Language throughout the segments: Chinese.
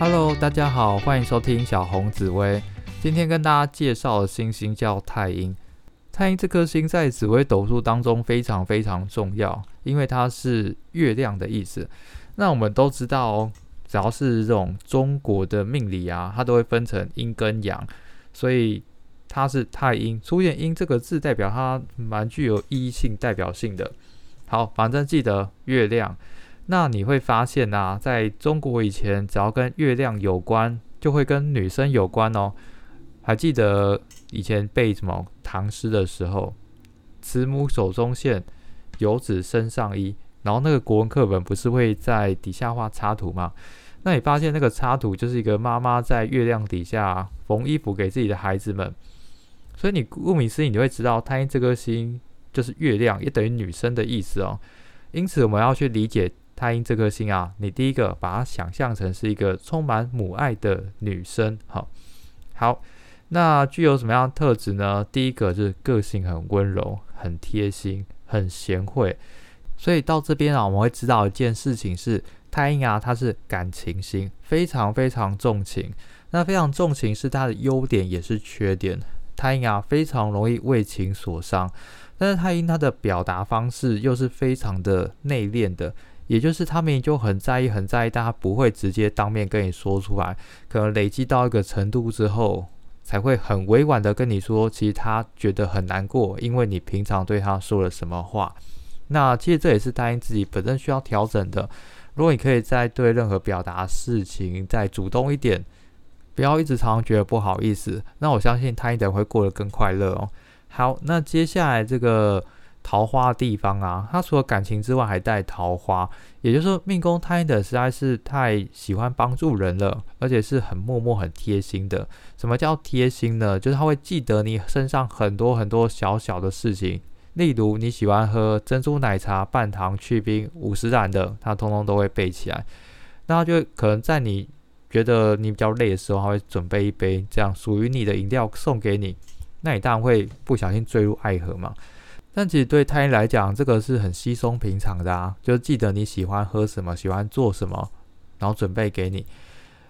Hello，大家好，欢迎收听小红紫薇。今天跟大家介绍的星星叫太阴。太阴这颗星在紫微斗数当中非常非常重要，因为它是月亮的意思。那我们都知道哦，只要是这种中国的命理啊，它都会分成阴跟阳，所以它是太阴出现阴这个字，代表它蛮具有意义性、代表性的。好，反正记得月亮。那你会发现啊，在中国以前，只要跟月亮有关，就会跟女生有关哦。还记得以前背什么唐诗的时候，“慈母手中线，游子身上衣”，然后那个国文课本不是会在底下画插图吗？那你发现那个插图就是一个妈妈在月亮底下缝衣服给自己的孩子们，所以你顾名思义，你会知道太阴这颗星就是月亮，也等于女生的意思哦。因此，我们要去理解。太阴这颗星啊，你第一个把它想象成是一个充满母爱的女生，好，好，那具有什么样的特质呢？第一个就是个性很温柔、很贴心、很贤惠。所以到这边啊，我们会知道一件事情是，太阴啊，它是感情星，非常非常重情。那非常重情是它的优点，也是缺点。太阴啊，非常容易为情所伤，但是太阴它的表达方式又是非常的内敛的。也就是他们就很在意，很在意，但他不会直接当面跟你说出来，可能累积到一个程度之后，才会很委婉的跟你说，其实他觉得很难过，因为你平常对他说了什么话。那其实这也是答应自己本身需要调整的。如果你可以在对任何表达事情再主动一点，不要一直常常觉得不好意思，那我相信他一定会过得更快乐哦。好，那接下来这个。桃花的地方啊，它除了感情之外，还带桃花。也就是说，命宫太阴的实在是太喜欢帮助人了，而且是很默默、很贴心的。什么叫贴心呢？就是他会记得你身上很多很多小小的事情，例如你喜欢喝珍珠奶茶，半糖去冰五十染的，他通通都会背起来。那他就可能在你觉得你比较累的时候，他会准备一杯这样属于你的饮料送给你。那你当然会不小心坠入爱河嘛。但其实对太阴来讲，这个是很稀松平常的啊，就记得你喜欢喝什么，喜欢做什么，然后准备给你。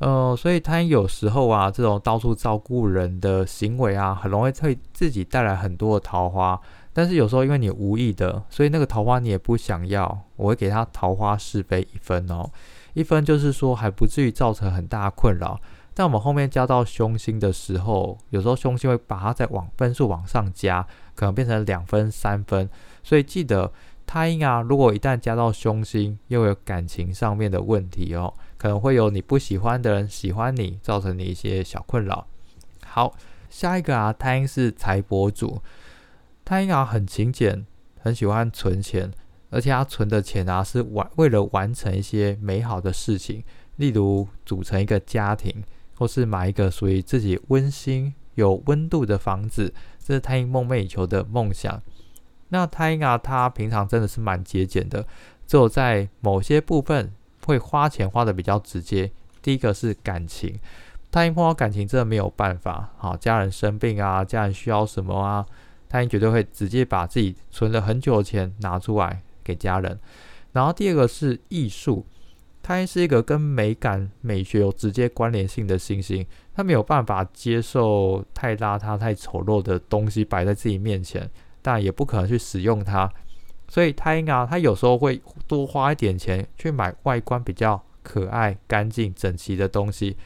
呃，所以太阴有时候啊，这种到处照顾人的行为啊，很容易会自己带来很多的桃花。但是有时候因为你无意的，所以那个桃花你也不想要，我会给他桃花是非一分哦，一分就是说还不至于造成很大的困扰。在我们后面加到凶星的时候，有时候凶星会把它再往分数往上加，可能变成两分、三分。所以记得太阴啊，如果一旦加到凶星，又有感情上面的问题哦，可能会有你不喜欢的人喜欢你，造成你一些小困扰。好，下一个啊，太阴是财帛主，太阴啊很勤俭，很喜欢存钱，而且他存的钱啊是完为了完成一些美好的事情，例如组成一个家庭。或是买一个属于自己温馨有温度的房子，这是太阴梦寐以求的梦想。那太阴啊，他平常真的是蛮节俭的，只有在某些部分会花钱花的比较直接。第一个是感情，太阴碰到感情真的没有办法。好，家人生病啊，家人需要什么啊，太阴绝对会直接把自己存了很久的钱拿出来给家人。然后第二个是艺术。太阴是一个跟美感、美学有直接关联性的星星，他没有办法接受太邋遢、太丑陋的东西摆在自己面前，但也不可能去使用它。所以太阴啊，他有时候会多花一点钱去买外观比较可爱、干净、整齐的东西。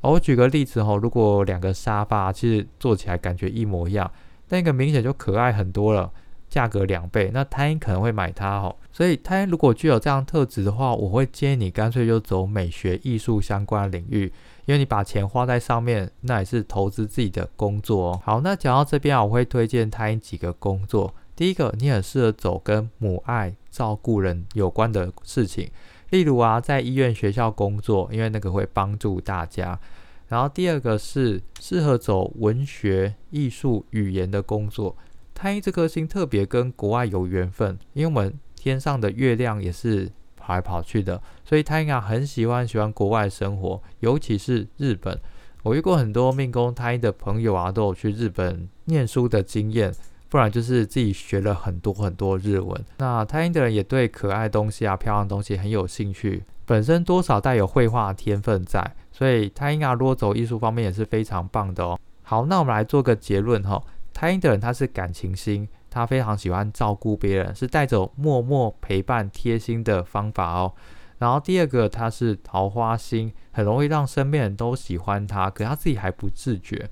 我举个例子哦，如果两个沙发其实坐起来感觉一模一样，那个明显就可爱很多了。价格两倍，那太阴可能会买它哦。所以他如果具有这样特质的话，我会建议你干脆就走美学艺术相关的领域，因为你把钱花在上面，那也是投资自己的工作哦。好，那讲到这边，我会推荐他几个工作。第一个，你很适合走跟母爱、照顾人有关的事情，例如啊，在医院、学校工作，因为那个会帮助大家。然后第二个是适合走文学、艺术、语言的工作。太阴这颗星特别跟国外有缘分，因为我们天上的月亮也是跑来跑去的，所以太阴啊很喜欢喜欢国外生活，尤其是日本。我遇过很多命宫太阴的朋友啊，都有去日本念书的经验。不然就是自己学了很多很多日文。那太阴的人也对可爱东西啊、漂亮东西很有兴趣，本身多少带有绘画天分在，所以太阴啊，如果走艺术方面也是非常棒的哦。好，那我们来做个结论哈，太阴的人他是感情心，他非常喜欢照顾别人，是带着默默陪伴、贴心的方法哦。然后第二个，他是桃花心，很容易让身边人都喜欢他，可他自己还不自觉。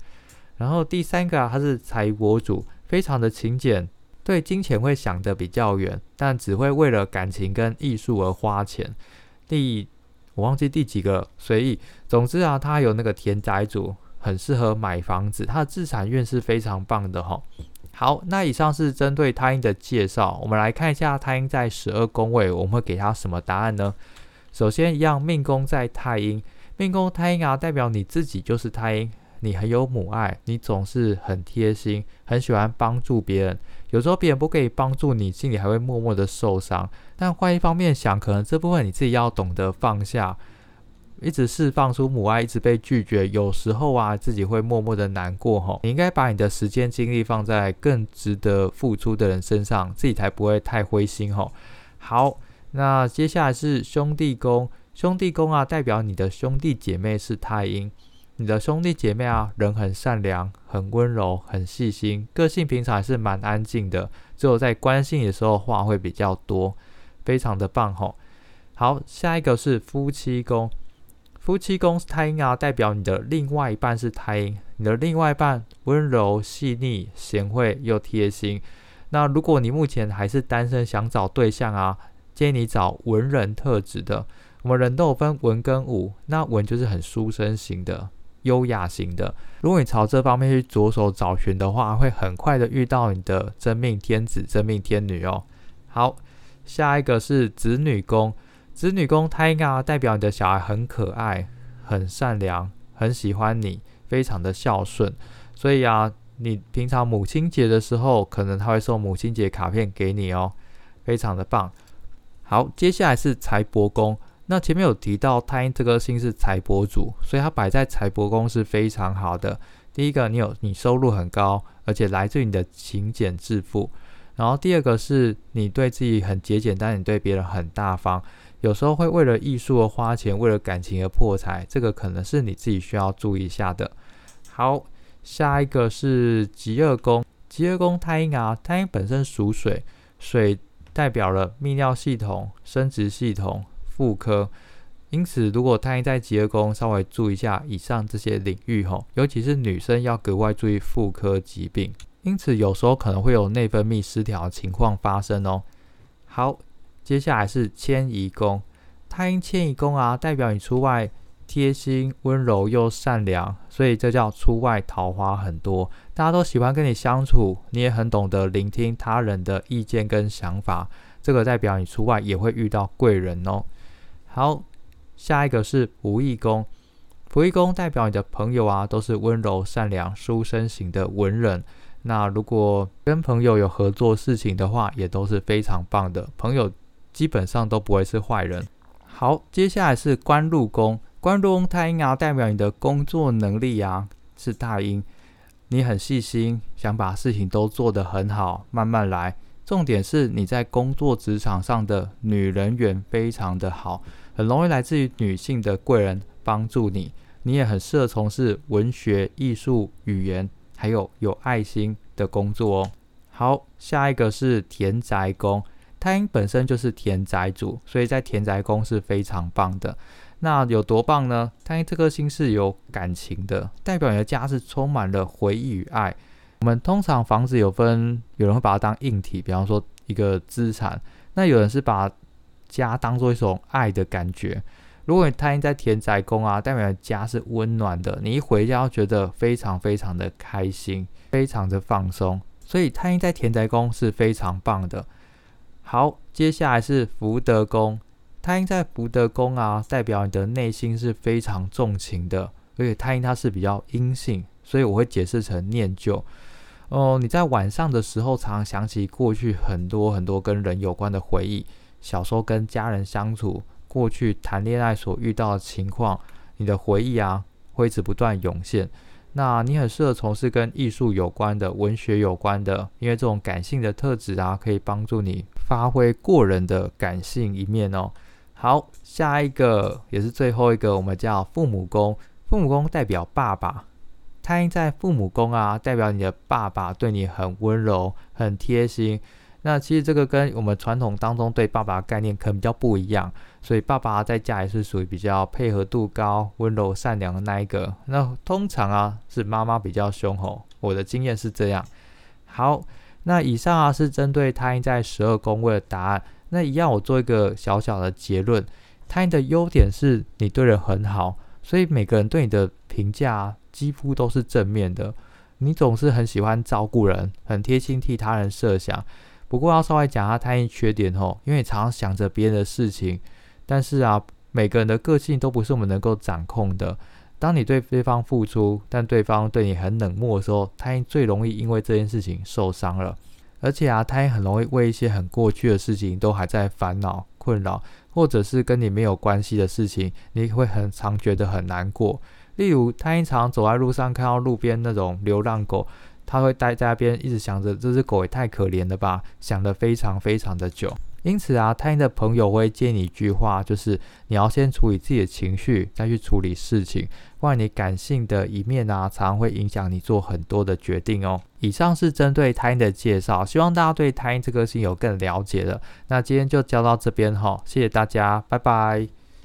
然后第三个啊，他是财帛主。非常的勤俭，对金钱会想得比较远，但只会为了感情跟艺术而花钱。第我忘记第几个随意，总之啊，他有那个田宅主，很适合买房子，他的自产运是非常棒的哈。好，那以上是针对太阴的介绍，我们来看一下太阴在十二宫位，我们会给他什么答案呢？首先一样，命宫在太阴，命宫太阴啊，代表你自己就是太阴。你很有母爱，你总是很贴心，很喜欢帮助别人。有时候别人不可以帮助你，心里还会默默的受伤。但换一方面想，可能这部分你自己要懂得放下。一直释放出母爱，一直被拒绝，有时候啊，自己会默默的难过吼。你应该把你的时间精力放在更值得付出的人身上，自己才不会太灰心吼。好，那接下来是兄弟宫，兄弟宫啊，代表你的兄弟姐妹是太阴。你的兄弟姐妹啊，人很善良，很温柔，很细心，个性平常还是蛮安静的，只有在关心你的时候话会比较多，非常的棒吼。好，下一个是夫妻宫，夫妻宫是太阴啊，代表你的另外一半是太阴，你的另外一半温柔细腻、贤惠又贴心。那如果你目前还是单身，想找对象啊，建议你找文人特质的。我们人都有分文跟武，那文就是很书生型的。优雅型的，如果你朝这方面去着手找寻的话，会很快的遇到你的真命天子、真命天女哦。好，下一个是子女宫，子女宫它应该代表你的小孩很可爱、很善良、很喜欢你，非常的孝顺。所以啊，你平常母亲节的时候，可能他会送母亲节卡片给你哦，非常的棒。好，接下来是财帛宫。那前面有提到太阴这颗星是财帛主，所以它摆在财帛宫是非常好的。第一个，你有你收入很高，而且来自于你的勤俭致富。然后第二个是你对自己很节俭，但你对别人很大方。有时候会为了艺术而花钱，为了感情而破财，这个可能是你自己需要注意一下的。好，下一个是极恶宫，极恶宫太阴啊，太阴本身属水，水代表了泌尿系统、生殖系统。妇科，因此如果太阴在极恶宫，稍微注意一下以上这些领域吼，尤其是女生要格外注意妇科疾病，因此有时候可能会有内分泌失调情况发生哦。好，接下来是迁移宫，太阴迁移宫啊，代表你出外贴心、温柔又善良，所以这叫出外桃花很多，大家都喜欢跟你相处，你也很懂得聆听他人的意见跟想法，这个代表你出外也会遇到贵人哦。好，下一个是仆役宫。仆役宫代表你的朋友啊，都是温柔善良、书生型的文人。那如果跟朋友有合作事情的话，也都是非常棒的朋友，基本上都不会是坏人。好，接下来是官禄宫。官禄宫太阴啊，代表你的工作能力啊是大阴，你很细心，想把事情都做得很好，慢慢来。重点是你在工作职场上的女人缘非常的好。很容易来自于女性的贵人帮助你，你也很适合从事文学、艺术、语言，还有有爱心的工作哦。好，下一个是田宅宫，太阴本身就是田宅主，所以在田宅宫是非常棒的。那有多棒呢？太阴这颗星是有感情的，代表你的家是充满了回忆与爱。我们通常房子有分，有人会把它当硬体，比方说一个资产，那有人是把家当做一种爱的感觉。如果你太阴在田宅宫啊，代表的家是温暖的，你一回家要觉得非常非常的开心，非常的放松。所以太阴在田宅宫是非常棒的。好，接下来是福德宫。太阴在福德宫啊，代表你的内心是非常重情的，而且太阴它是比较阴性，所以我会解释成念旧。哦，你在晚上的时候常想起过去很多很多跟人有关的回忆。小时候跟家人相处，过去谈恋爱所遇到的情况，你的回忆啊，会一直不断涌现。那你很适合从事跟艺术有关的、文学有关的，因为这种感性的特质啊，可以帮助你发挥过人的感性一面哦。好，下一个也是最后一个，我们叫父母宫。父母宫代表爸爸，太阴在父母宫啊，代表你的爸爸对你很温柔、很贴心。那其实这个跟我们传统当中对爸爸的概念可能比较不一样，所以爸爸在家也是属于比较配合度高、温柔善良的那一个。那通常啊是妈妈比较凶吼，我的经验是这样。好，那以上啊是针对太阴在十二宫位的答案。那一样我做一个小小的结论，太阴的优点是你对人很好，所以每个人对你的评价几乎都是正面的。你总是很喜欢照顾人，很贴心替他人设想。不过要稍微讲下太阴缺点吼，因为你常常想着别人的事情，但是啊，每个人的个性都不是我们能够掌控的。当你对对方付出，但对方对你很冷漠的时候，太阴最容易因为这件事情受伤了。而且啊，他也很容易为一些很过去的事情都还在烦恼、困扰，或者是跟你没有关系的事情，你会很常觉得很难过。例如，他经常走在路上看到路边那种流浪狗。他会待在那边，一直想着这只狗也太可怜了吧，想得非常非常的久。因此啊，太阴的朋友会建议你一句话，就是你要先处理自己的情绪，再去处理事情，不然你感性的一面啊，常常会影响你做很多的决定哦。以上是针对胎音的介绍，希望大家对胎音这颗星有更了解了。那今天就教到这边哈，谢谢大家，拜拜。